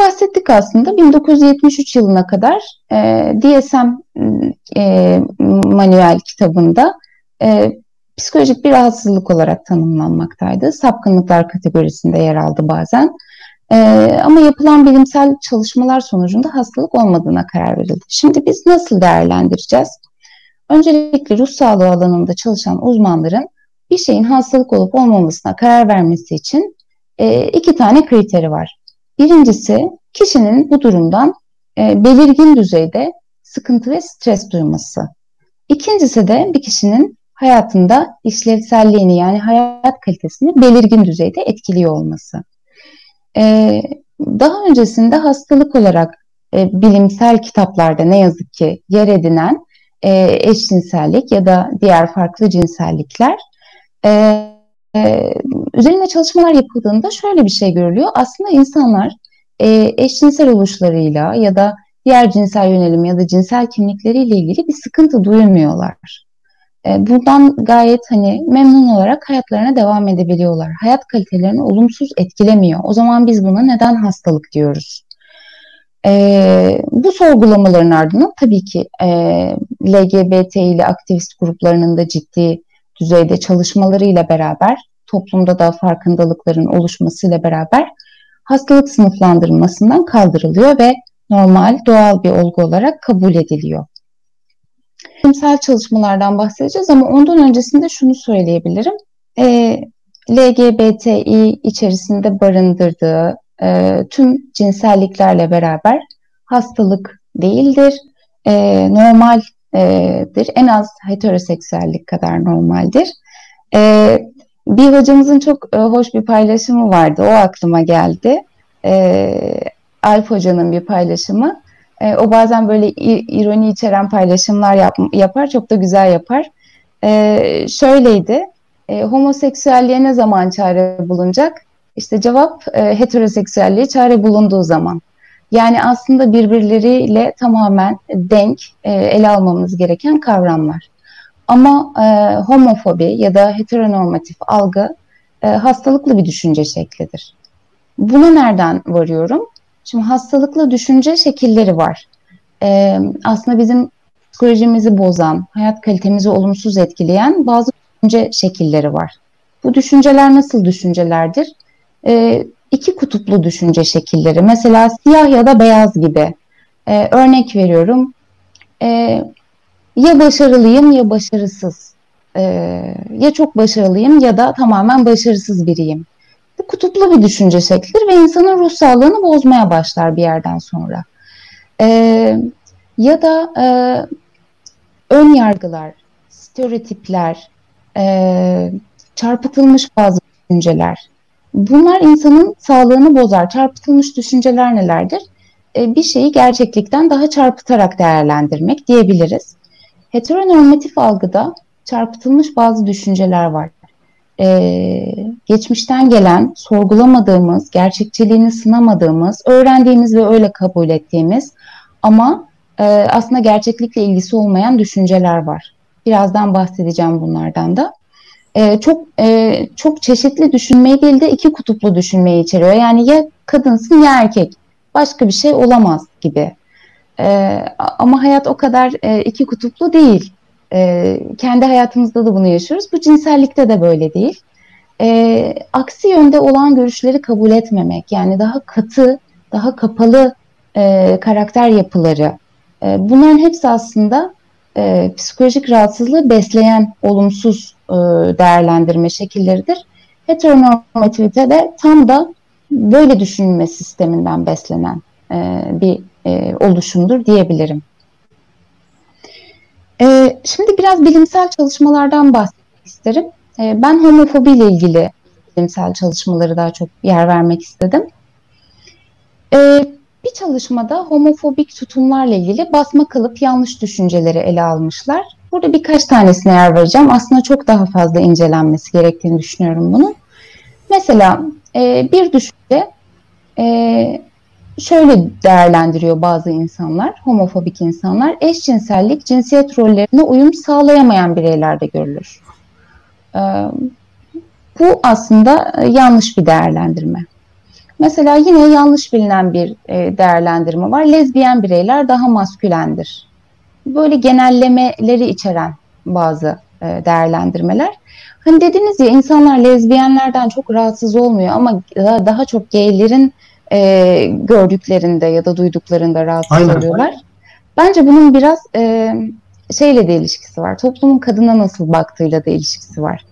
bahsettik aslında. 1973 yılına kadar e, DSM e, manuel kitabında e, psikolojik bir rahatsızlık olarak tanımlanmaktaydı. Sapkınlıklar kategorisinde yer aldı bazen. E, ama yapılan bilimsel çalışmalar sonucunda hastalık olmadığına karar verildi. Şimdi biz nasıl değerlendireceğiz? Öncelikle ruh sağlığı alanında çalışan uzmanların bir şeyin hastalık olup olmamasına karar vermesi için e, iki tane kriteri var. Birincisi kişinin bu durumdan e, belirgin düzeyde sıkıntı ve stres duyması. İkincisi de bir kişinin hayatında işlevselliğini yani hayat kalitesini belirgin düzeyde etkiliyor olması. E, daha öncesinde hastalık olarak e, bilimsel kitaplarda ne yazık ki yer edinen e, eşcinsellik ya da diğer farklı cinsellikler e, e, üzerinde çalışmalar yapıldığında şöyle bir şey görülüyor. Aslında insanlar e, eşcinsel oluşlarıyla ya da diğer cinsel yönelim ya da cinsel kimlikleriyle ilgili bir sıkıntı duymuyorlar. E, buradan gayet hani memnun olarak hayatlarına devam edebiliyorlar. Hayat kalitelerini olumsuz etkilemiyor. O zaman biz buna neden hastalık diyoruz? E, bu sorgulamaların ardından tabii ki e, LGBT ile aktivist gruplarının da ciddi düzeyde çalışmalarıyla beraber toplumda da farkındalıkların oluşmasıyla beraber hastalık sınıflandırılmasından kaldırılıyor ve normal, doğal bir olgu olarak kabul ediliyor. Bilimsel çalışmalardan bahsedeceğiz ama ondan öncesinde şunu söyleyebilirim. E, LGBTİ içerisinde barındırdığı e, tüm cinselliklerle beraber hastalık değildir, e, normaldir, en az heteroseksüellik kadar normaldir. E, bir hocamızın çok e, hoş bir paylaşımı vardı, o aklıma geldi. E, Alp Hoca'nın bir paylaşımı. E, o bazen böyle ironi içeren paylaşımlar yap, yapar, çok da güzel yapar. E, şöyleydi, e, homoseksüelliğe ne zaman çare bulunacak? İşte cevap e, heteroseksüelliğe çare bulunduğu zaman. Yani aslında birbirleriyle tamamen denk e, ele almamız gereken kavramlar. Ama e, homofobi ya da heteronormatif algı e, hastalıklı bir düşünce şeklidir. Buna nereden varıyorum? Şimdi hastalıklı düşünce şekilleri var. E, aslında bizim psikolojimizi bozan, hayat kalitemizi olumsuz etkileyen bazı düşünce şekilleri var. Bu düşünceler nasıl düşüncelerdir? E, iki kutuplu düşünce şekilleri. Mesela siyah ya da beyaz gibi. E, örnek veriyorum. E, ya başarılıyım ya başarısız. E, ya çok başarılıyım ya da tamamen başarısız biriyim. Bu kutuplu bir düşünce şeklidir ve insanın ruh sağlığını bozmaya başlar bir yerden sonra. E, ya da e, ön yargılar, stereotipler, e, çarpıtılmış bazı düşünceler. Bunlar insanın sağlığını bozar. Çarpıtılmış düşünceler nelerdir? E, bir şeyi gerçeklikten daha çarpıtarak değerlendirmek diyebiliriz. Heteronormatif algıda çarpıtılmış bazı düşünceler var. Ee, geçmişten gelen, sorgulamadığımız, gerçekçiliğini sınamadığımız, öğrendiğimiz ve öyle kabul ettiğimiz ama e, aslında gerçeklikle ilgisi olmayan düşünceler var. Birazdan bahsedeceğim bunlardan da. E, çok e, çok çeşitli düşünmeyi değil de iki kutuplu düşünmeyi içeriyor. Yani ya kadınsın ya erkek. Başka bir şey olamaz gibi. E, ama hayat o kadar e, iki kutuplu değil. E, kendi hayatımızda da bunu yaşıyoruz. Bu cinsellikte de böyle değil. E, aksi yönde olan görüşleri kabul etmemek, yani daha katı, daha kapalı e, karakter yapıları. E, bunların hepsi aslında e, psikolojik rahatsızlığı besleyen olumsuz e, değerlendirme şekilleridir. Heteronormativite de tam da böyle düşünme sisteminden beslenen e, bir e, oluşumdur diyebilirim. E, şimdi biraz bilimsel çalışmalardan bahsetmek isterim. E, ben homofobi ile ilgili bilimsel çalışmaları daha çok yer vermek istedim. E, bir çalışmada homofobik tutumlarla ilgili basma kalıp yanlış düşünceleri ele almışlar. Burada birkaç tanesine yer vereceğim. Aslında çok daha fazla incelenmesi gerektiğini düşünüyorum bunun. Mesela e, bir düşünce e, şöyle değerlendiriyor bazı insanlar, homofobik insanlar, eşcinsellik cinsiyet rollerine uyum sağlayamayan bireylerde görülür. Ee, bu aslında yanlış bir değerlendirme. Mesela yine yanlış bilinen bir e, değerlendirme var. Lezbiyen bireyler daha maskülendir. Böyle genellemeleri içeren bazı e, değerlendirmeler. Hani dediniz ya insanlar lezbiyenlerden çok rahatsız olmuyor ama daha çok gaylerin e, gördüklerinde ya da duyduklarında rahatsız Aynen. oluyorlar. Bence bunun biraz e, şeyle de ilişkisi var. Toplumun kadına nasıl baktığıyla da ilişkisi var.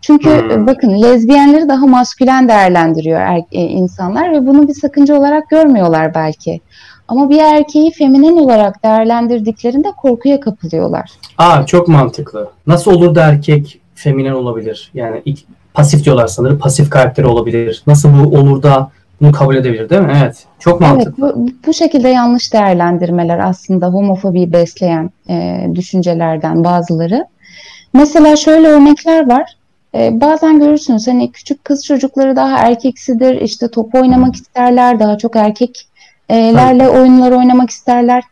Çünkü hmm. E, bakın lezbiyenleri daha maskülen değerlendiriyor er, e, insanlar ve bunu bir sakınca olarak görmüyorlar belki. Ama bir erkeği feminen olarak değerlendirdiklerinde korkuya kapılıyorlar. Aa çok mantıklı. Nasıl olur da erkek feminen olabilir? Yani ilk, pasif diyorlar sanırım. Pasif karakteri olabilir. Nasıl bu olur da bunu kabul edebilir değil mi? Evet. Çok mantıklı. Evet, bu, bu şekilde yanlış değerlendirmeler aslında homofobi besleyen e, düşüncelerden bazıları. Mesela şöyle örnekler var. E, bazen görürsünüz hani küçük kız çocukları daha erkeksidir. İşte top oynamak isterler. Daha çok erkeklerle evet. oyunlar oynamak isterler.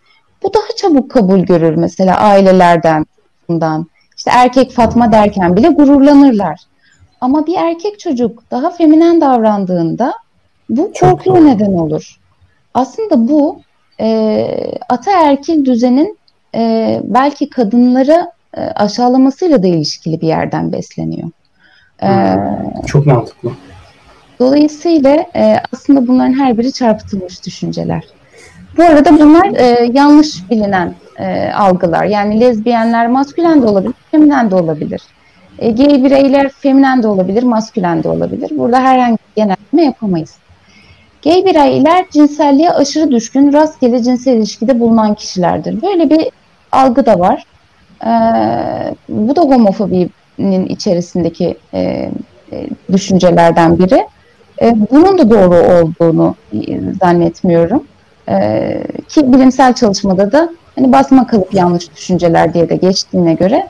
Bu daha çabuk kabul görür mesela ailelerden. Bundan. İşte erkek Fatma derken bile gururlanırlar. Ama bir erkek çocuk daha feminen davrandığında bu korkuya neden olur. Aslında bu e, ataerkil düzenin e, belki kadınları e, aşağılamasıyla da ilişkili bir yerden besleniyor. E, hmm, çok mantıklı. Dolayısıyla e, aslında bunların her biri çarpıtılmış düşünceler. Bu arada bunlar e, yanlış bilinen e, algılar. Yani lezbiyenler maskülen de olabilir, feminen de olabilir. E, gay bireyler feminen de olabilir, maskülen de olabilir. Burada herhangi bir genelleme yapamayız. Gay bireyler cinselliğe aşırı düşkün, rastgele cinsel ilişkide bulunan kişilerdir. Böyle bir algı da var. Ee, bu da homofobinin içerisindeki e, e, düşüncelerden biri. E, bunun da doğru olduğunu e, zannetmiyorum. E, ki bilimsel çalışmada da hani basma kalıp yanlış düşünceler diye de geçtiğine göre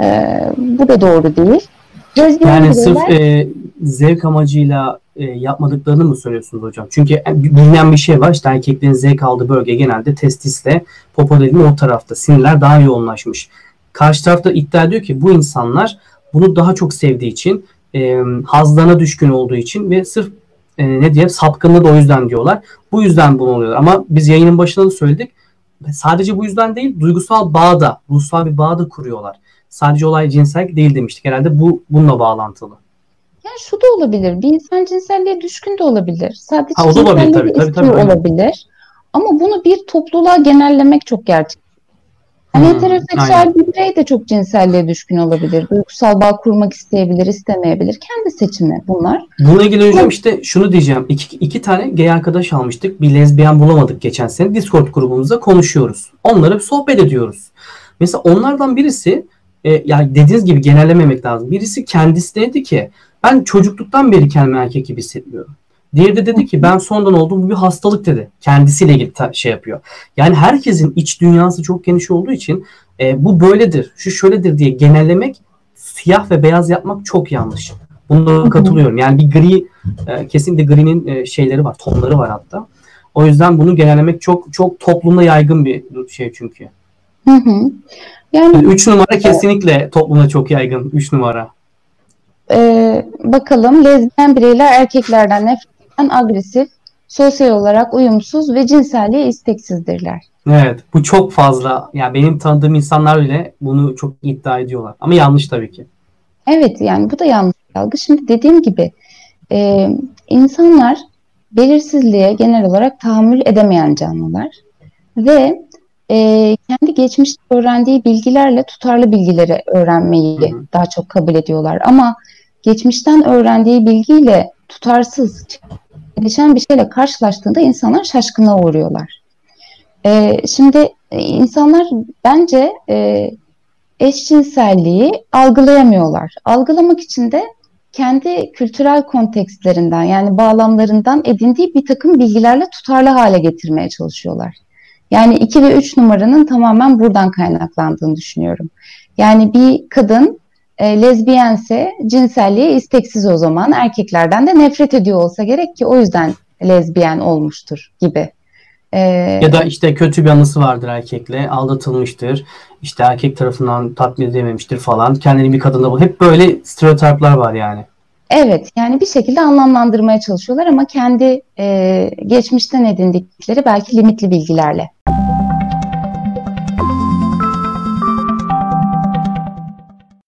e, bu da doğru değil. Gözleyen yani bireyler, sırf e, zevk amacıyla e, yapmadıklarını mı söylüyorsunuz hocam? Çünkü e, bilinen bir şey var. İşte erkeklerin zevk aldığı bölge genelde testisle popo dediğim o tarafta. Sinirler daha yoğunlaşmış. Karşı tarafta iddia ediyor ki bu insanlar bunu daha çok sevdiği için e, hazlarına düşkün olduğu için ve sırf e, ne diye sapkınlığı da o yüzden diyorlar. Bu yüzden bunu oluyorlar. Ama biz yayının başında da söyledik. Sadece bu yüzden değil, duygusal bağ da, ruhsal bir bağ da kuruyorlar. Sadece olay cinsel değil demiştik. Herhalde bu bununla bağlantılı. Yani şu da olabilir. Bir insan cinselliğe düşkün de olabilir. Sadece ha, o da olabilir tabii. tabii, tabii, olabilir. Ama bunu bir topluluğa genellemek çok gerçek. Yani hmm, heteroseksüel aynen. bir birey de çok cinselliğe düşkün olabilir. Duygusal bağ kurmak isteyebilir, istemeyebilir. Kendi seçimi bunlar. Bununla ilgili hocam işte şunu diyeceğim. İki, iki tane gay arkadaş almıştık. Bir lezbiyen bulamadık geçen sene. Discord grubumuzda konuşuyoruz. Onları sohbet ediyoruz. Mesela onlardan birisi e, yani dediğiniz gibi genellememek lazım. Birisi kendisi dedi ki ben çocukluktan beri kendimi erkek gibi hissediyorum. Diğeri de dedi ki ben sondan oldum bu bir hastalık dedi. Kendisiyle ilgili şey yapıyor. Yani herkesin iç dünyası çok geniş olduğu için e, bu böyledir, şu şöyledir diye genellemek siyah ve beyaz yapmak çok yanlış. Bunlara katılıyorum. Yani bir gri e, kesinlikle gri'nin e, şeyleri var, tonları var hatta. O yüzden bunu genellemek çok çok toplumda yaygın bir şey çünkü. Hı hı. Yani, yani üç numara kesinlikle toplumda çok yaygın. Üç numara. Ee, bakalım lezbiyen bireyler erkeklerden nefretten agresif, sosyal olarak uyumsuz ve cinselliğe isteksizdirler. Evet bu çok fazla. Yani benim tanıdığım insanlar bile bunu çok iddia ediyorlar. Ama yanlış tabii ki. Evet yani bu da yanlış algı. Şimdi dediğim gibi e, insanlar belirsizliğe genel olarak tahammül edemeyen canlılar ve e, kendi geçmişte öğrendiği bilgilerle tutarlı bilgileri öğrenmeyi hı hı. daha çok kabul ediyorlar. Ama geçmişten öğrendiği bilgiyle tutarsız, gelişen bir şeyle karşılaştığında insanlar şaşkına uğruyorlar. E, şimdi insanlar bence e, eşcinselliği algılayamıyorlar. Algılamak için de kendi kültürel kontekstlerinden yani bağlamlarından edindiği bir takım bilgilerle tutarlı hale getirmeye çalışıyorlar. Yani 2 ve 3 numaranın tamamen buradan kaynaklandığını düşünüyorum. Yani bir kadın e, lezbiyense cinselliğe isteksiz o zaman erkeklerden de nefret ediyor olsa gerek ki o yüzden lezbiyen olmuştur gibi. Ee, ya da işte kötü bir anısı vardır erkekle, aldatılmıştır, işte erkek tarafından tatmin edememiştir falan. Kendini bir kadında bu. Hep böyle stereotipler var yani. Evet, yani bir şekilde anlamlandırmaya çalışıyorlar ama kendi e, geçmişten edindikleri belki limitli bilgilerle.